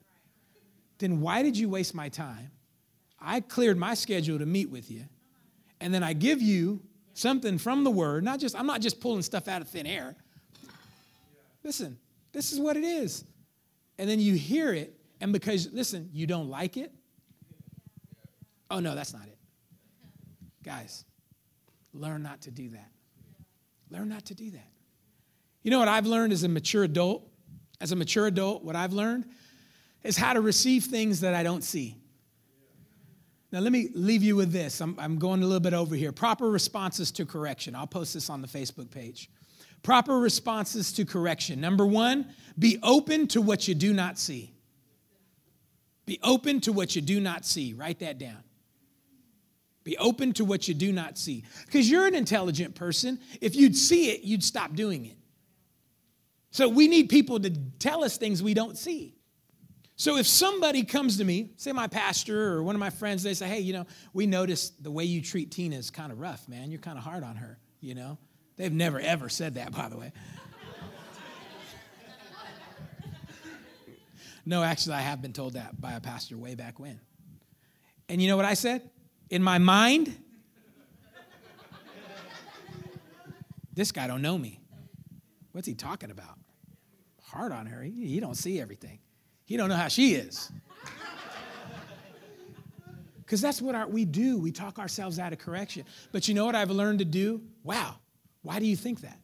S3: Then why did you waste my time? I cleared my schedule to meet with you, and then I give you something from the word, not just, I'm not just pulling stuff out of thin air. Listen, this is what it is. And then you hear it, and because, listen, you don't like it. Oh, no, that's not it. Guys, learn not to do that. Learn not to do that. You know what I've learned as a mature adult? As a mature adult, what I've learned is how to receive things that I don't see. Now, let me leave you with this. I'm, I'm going a little bit over here. Proper responses to correction. I'll post this on the Facebook page. Proper responses to correction. Number one, be open to what you do not see. Be open to what you do not see. Write that down. Be open to what you do not see. Because you're an intelligent person. If you'd see it, you'd stop doing it. So we need people to tell us things we don't see. So if somebody comes to me, say my pastor or one of my friends, they say, hey, you know, we noticed the way you treat Tina is kind of rough, man. You're kind of hard on her, you know? They've never, ever said that, by the way. no, actually, I have been told that by a pastor way back when. And you know what I said? In my mind, this guy don't know me. What's he talking about? Hard on her. He, he don't see everything. He don't know how she is. Because that's what our, we do. We talk ourselves out of correction. But you know what I've learned to do? Wow, why do you think that?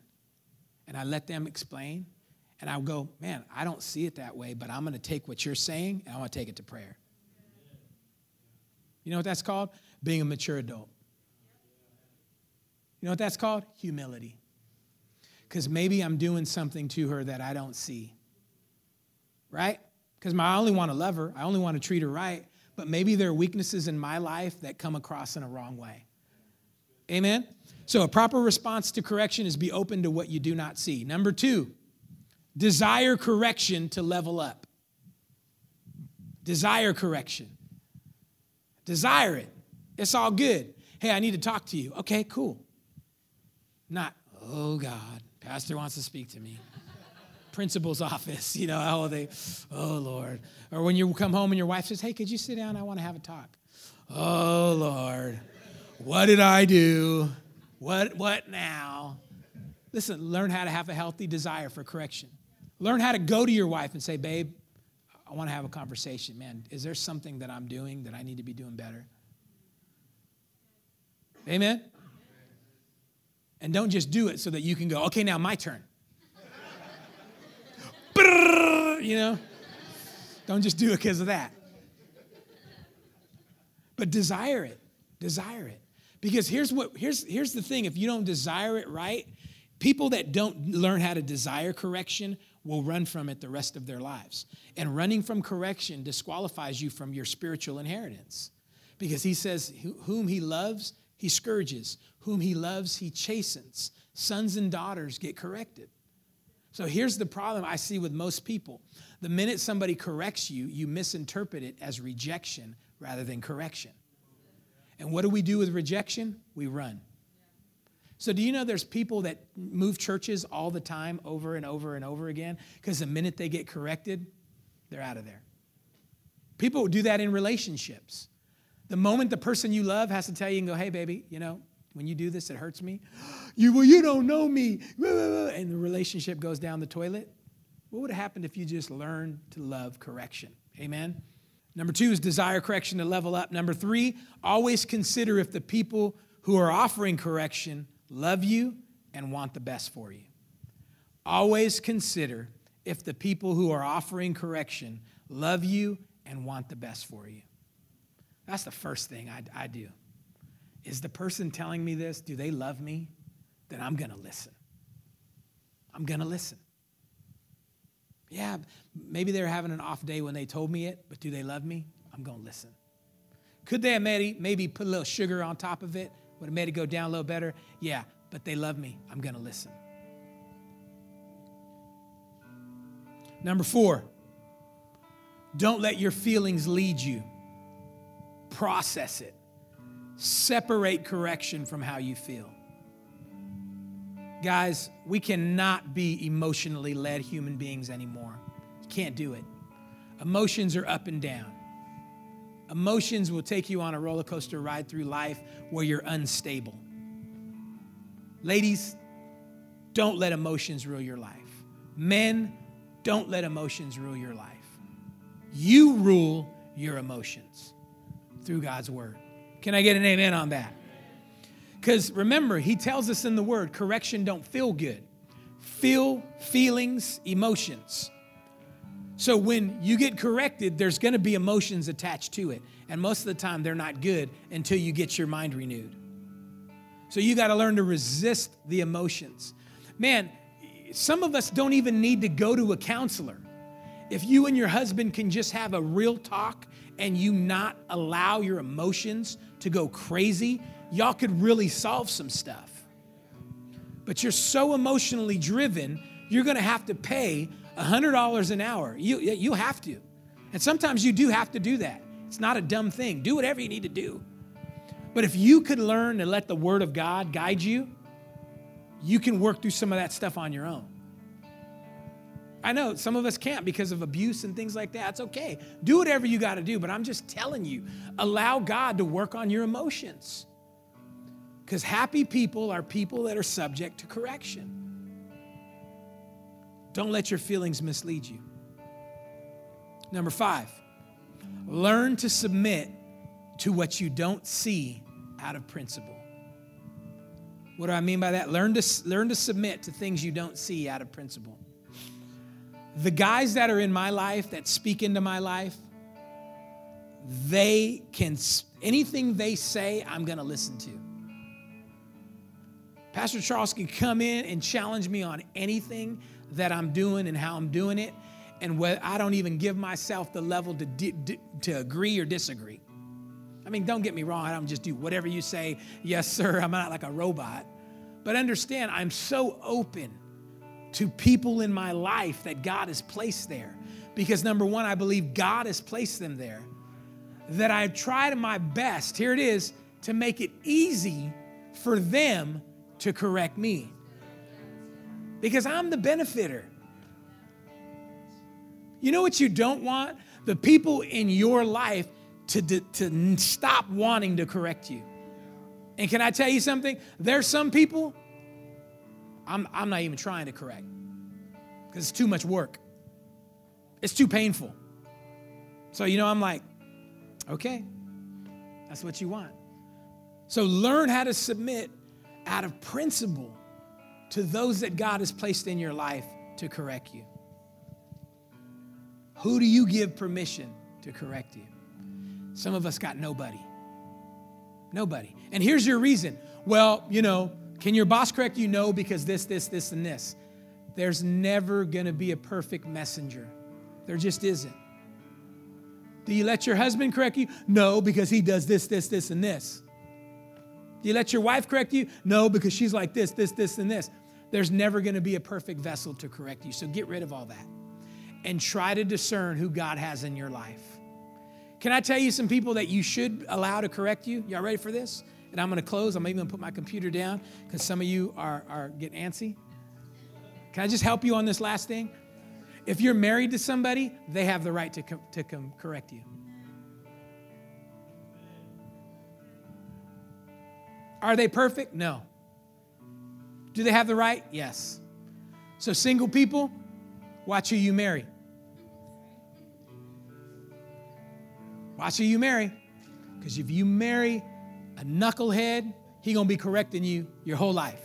S3: And I let them explain. And I'll go, man, I don't see it that way, but I'm going to take what you're saying and I want to take it to prayer. You know what that's called? Being a mature adult. You know what that's called? Humility. Because maybe I'm doing something to her that I don't see. Right? because I only want to love her, I only want to treat her right, but maybe there are weaknesses in my life that come across in a wrong way. Amen? So, a proper response to correction is be open to what you do not see. Number two, desire correction to level up. Desire correction. Desire it. It's all good. Hey, I need to talk to you. Okay, cool. Not, oh God, Pastor wants to speak to me principal's office, you know, oh, they, oh, Lord. Or when you come home and your wife says, hey, could you sit down? I want to have a talk. Oh, Lord, what did I do? What, what now? Listen, learn how to have a healthy desire for correction. Learn how to go to your wife and say, babe, I want to have a conversation. Man, is there something that I'm doing that I need to be doing better? Amen? And don't just do it so that you can go, okay, now my turn. you know? Don't just do it because of that. But desire it. Desire it. Because here's what here's here's the thing if you don't desire it right, people that don't learn how to desire correction will run from it the rest of their lives. And running from correction disqualifies you from your spiritual inheritance. Because he says, Whom he loves, he scourges. Whom he loves, he chastens. Sons and daughters get corrected. So here's the problem I see with most people. The minute somebody corrects you, you misinterpret it as rejection rather than correction. And what do we do with rejection? We run. So, do you know there's people that move churches all the time over and over and over again because the minute they get corrected, they're out of there. People do that in relationships. The moment the person you love has to tell you and go, hey, baby, you know, when you do this, it hurts me. You, well, you don't know me. And the relationship goes down the toilet. What would have happened if you just learned to love correction? Amen. Number two is desire correction to level up. Number three, always consider if the people who are offering correction love you and want the best for you. Always consider if the people who are offering correction love you and want the best for you. That's the first thing I, I do. Is the person telling me this, do they love me? Then I'm going to listen. I'm going to listen. Yeah, maybe they're having an off day when they told me it, but do they love me? I'm going to listen. Could they have maybe put a little sugar on top of it? Would have made it go down a little better? Yeah, but they love me. I'm going to listen. Number four, don't let your feelings lead you. Process it. Separate correction from how you feel. Guys, we cannot be emotionally led human beings anymore. You can't do it. Emotions are up and down. Emotions will take you on a roller coaster ride through life where you're unstable. Ladies, don't let emotions rule your life. Men, don't let emotions rule your life. You rule your emotions through God's word. Can I get an amen on that? Because remember, he tells us in the word, correction don't feel good. Feel feelings, emotions. So when you get corrected, there's going to be emotions attached to it. And most of the time, they're not good until you get your mind renewed. So you got to learn to resist the emotions. Man, some of us don't even need to go to a counselor. If you and your husband can just have a real talk and you not allow your emotions to go crazy, y'all could really solve some stuff. But you're so emotionally driven, you're going to have to pay $100 an hour. You, you have to. And sometimes you do have to do that. It's not a dumb thing. Do whatever you need to do. But if you could learn to let the Word of God guide you, you can work through some of that stuff on your own. I know some of us can't because of abuse and things like that. It's okay. Do whatever you got to do, but I'm just telling you, allow God to work on your emotions. Because happy people are people that are subject to correction. Don't let your feelings mislead you. Number five, learn to submit to what you don't see out of principle. What do I mean by that? Learn to, learn to submit to things you don't see out of principle. The guys that are in my life that speak into my life, they can, anything they say, I'm going to listen to. Pastor Charles can come in and challenge me on anything that I'm doing and how I'm doing it, and where I don't even give myself the level to, di- di- to agree or disagree. I mean, don't get me wrong, I don't just do whatever you say, yes, sir, I'm not like a robot. But understand, I'm so open to people in my life that God has placed there. Because number one, I believe God has placed them there. That I tried my best, here it is, to make it easy for them to correct me because I'm the benefiter. You know what you don't want? The people in your life to, to stop wanting to correct you. And can I tell you something? There's some people I'm, I'm not even trying to correct because it's too much work, it's too painful. So, you know, I'm like, okay, that's what you want. So learn how to submit out of principle to those that God has placed in your life to correct you. Who do you give permission to correct you? Some of us got nobody. Nobody. And here's your reason. Well, you know, can your boss correct you? No, because this, this, this, and this. There's never going to be a perfect messenger. There just isn't. Do you let your husband correct you? No, because he does this, this, this, and this. Do you let your wife correct you? No, because she's like this, this, this, and this. There's never going to be a perfect vessel to correct you. So get rid of all that and try to discern who God has in your life. Can I tell you some people that you should allow to correct you? Y'all ready for this? And I'm going to close. I'm even going to put my computer down because some of you are, are getting antsy. Can I just help you on this last thing? If you're married to somebody, they have the right to, com- to com- correct you. Are they perfect? No. Do they have the right? Yes. So, single people, watch who you marry. Watch who you marry. Because if you marry a knucklehead, he gonna be correcting you your whole life.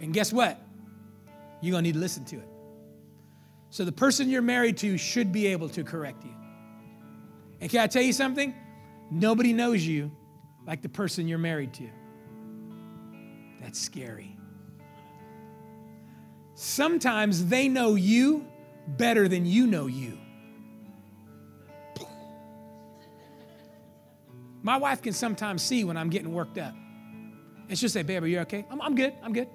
S3: And guess what? You're gonna need to listen to it. So the person you're married to should be able to correct you. And can I tell you something? Nobody knows you like the person you're married to. That's scary. Sometimes they know you better than you know you. My wife can sometimes see when I'm getting worked up. And she'll say, Babe, are you okay? I'm, I'm good. I'm good.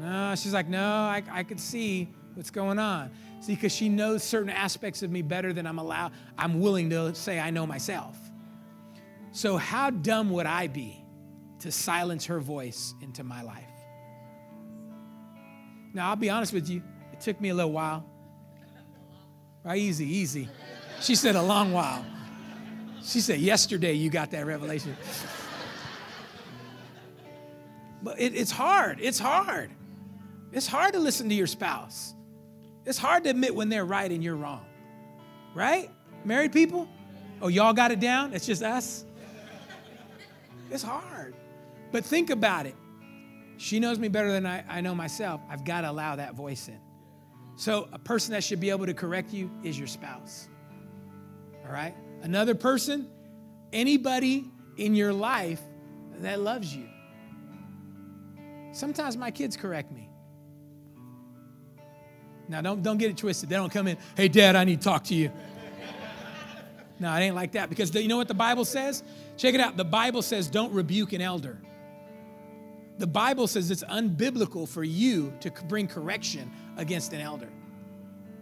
S3: no, she's like, No, I, I could see what's going on. See, because she knows certain aspects of me better than I'm allowed, I'm willing to say I know myself. So, how dumb would I be to silence her voice into my life? Now, I'll be honest with you, it took me a little while. Right, easy, easy. She said a long while. She said, Yesterday you got that revelation. but it, it's hard. It's hard. It's hard to listen to your spouse. It's hard to admit when they're right and you're wrong. Right? Married people? Oh, y'all got it down? It's just us? It's hard. But think about it. She knows me better than I, I know myself. I've got to allow that voice in. So, a person that should be able to correct you is your spouse. All right? Another person, anybody in your life that loves you. Sometimes my kids correct me. Now, don't, don't get it twisted. They don't come in, hey, dad, I need to talk to you. no, it ain't like that because the, you know what the Bible says? Check it out. The Bible says don't rebuke an elder. The Bible says it's unbiblical for you to bring correction against an elder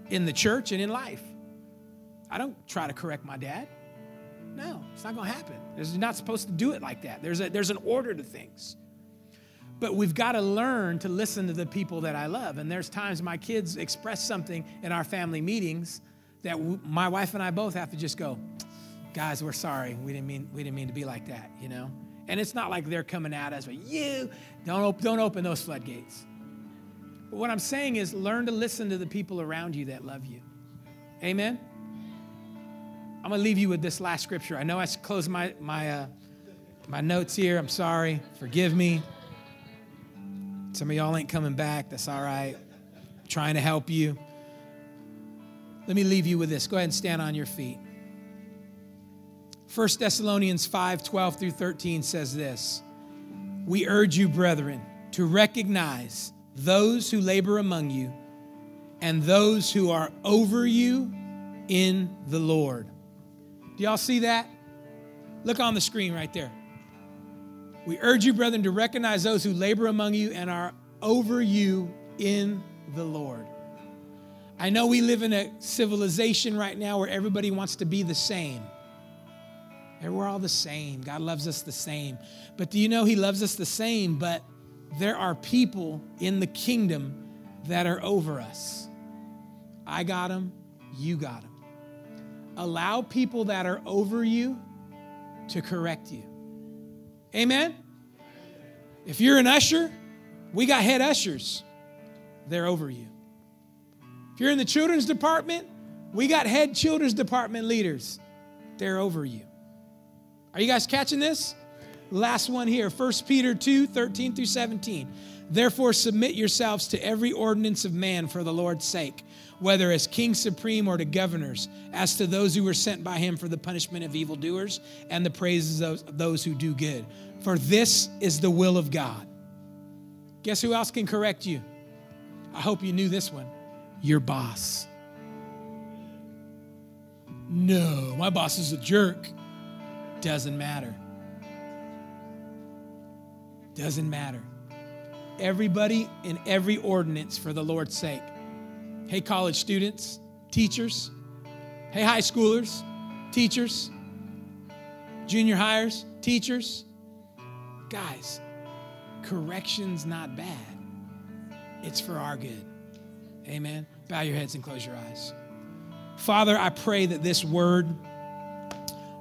S3: in the church and in life. I don't try to correct my dad. No, it's not going to happen. You're not supposed to do it like that. There's, a, there's an order to things. But we've got to learn to listen to the people that I love. And there's times my kids express something in our family meetings that w- my wife and I both have to just go, guys, we're sorry. We didn't mean we didn't mean to be like that, you know. And it's not like they're coming at us, but you don't op- don't open those floodgates. But what I'm saying is, learn to listen to the people around you that love you. Amen. I'm gonna leave you with this last scripture. I know I closed my my uh, my notes here. I'm sorry. Forgive me. Some of y'all ain't coming back. That's all right. I'm trying to help you. Let me leave you with this. Go ahead and stand on your feet. 1 Thessalonians 5 12 through 13 says this We urge you, brethren, to recognize those who labor among you and those who are over you in the Lord. Do y'all see that? Look on the screen right there. We urge you, brethren, to recognize those who labor among you and are over you in the Lord. I know we live in a civilization right now where everybody wants to be the same. And we're all the same. God loves us the same. But do you know He loves us the same? But there are people in the kingdom that are over us. I got them, you got them. Allow people that are over you to correct you. Amen? If you're an usher, we got head ushers. They're over you. If you're in the children's department, We got head children's department leaders. They're over you. Are you guys catching this? Last one here 1 Peter 2 13 through 17. Therefore, submit yourselves to every ordinance of man for the Lord's sake, whether as king supreme or to governors, as to those who were sent by him for the punishment of evildoers and the praises of those who do good. For this is the will of God. Guess who else can correct you? I hope you knew this one your boss. No, my boss is a jerk. Doesn't matter. Doesn't matter. Everybody in every ordinance for the Lord's sake. Hey, college students, teachers. Hey, high schoolers, teachers. Junior hires, teachers. Guys, correction's not bad, it's for our good. Amen. Bow your heads and close your eyes. Father, I pray that this word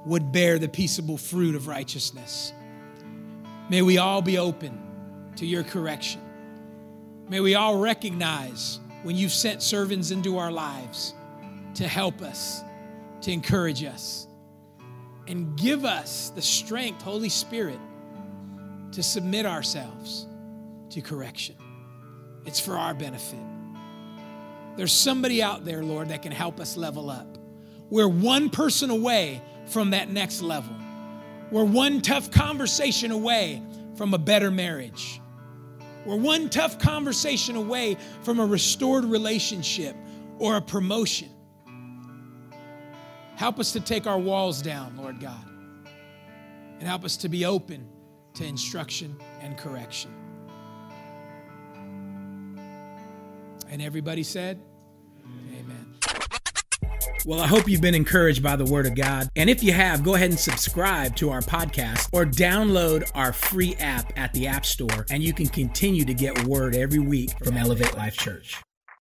S3: would bear the peaceable fruit of righteousness. May we all be open to your correction. May we all recognize when you've sent servants into our lives to help us, to encourage us, and give us the strength, Holy Spirit, to submit ourselves to correction. It's for our benefit. There's somebody out there, Lord, that can help us level up. We're one person away from that next level. We're one tough conversation away from a better marriage. We're one tough conversation away from a restored relationship or a promotion. Help us to take our walls down, Lord God, and help us to be open to instruction and correction. And everybody said. Well, I hope you've been encouraged by the Word of God. And if you have, go ahead and subscribe to our podcast or download our free app at the App Store, and you can continue to get Word every week from Elevate Life Church.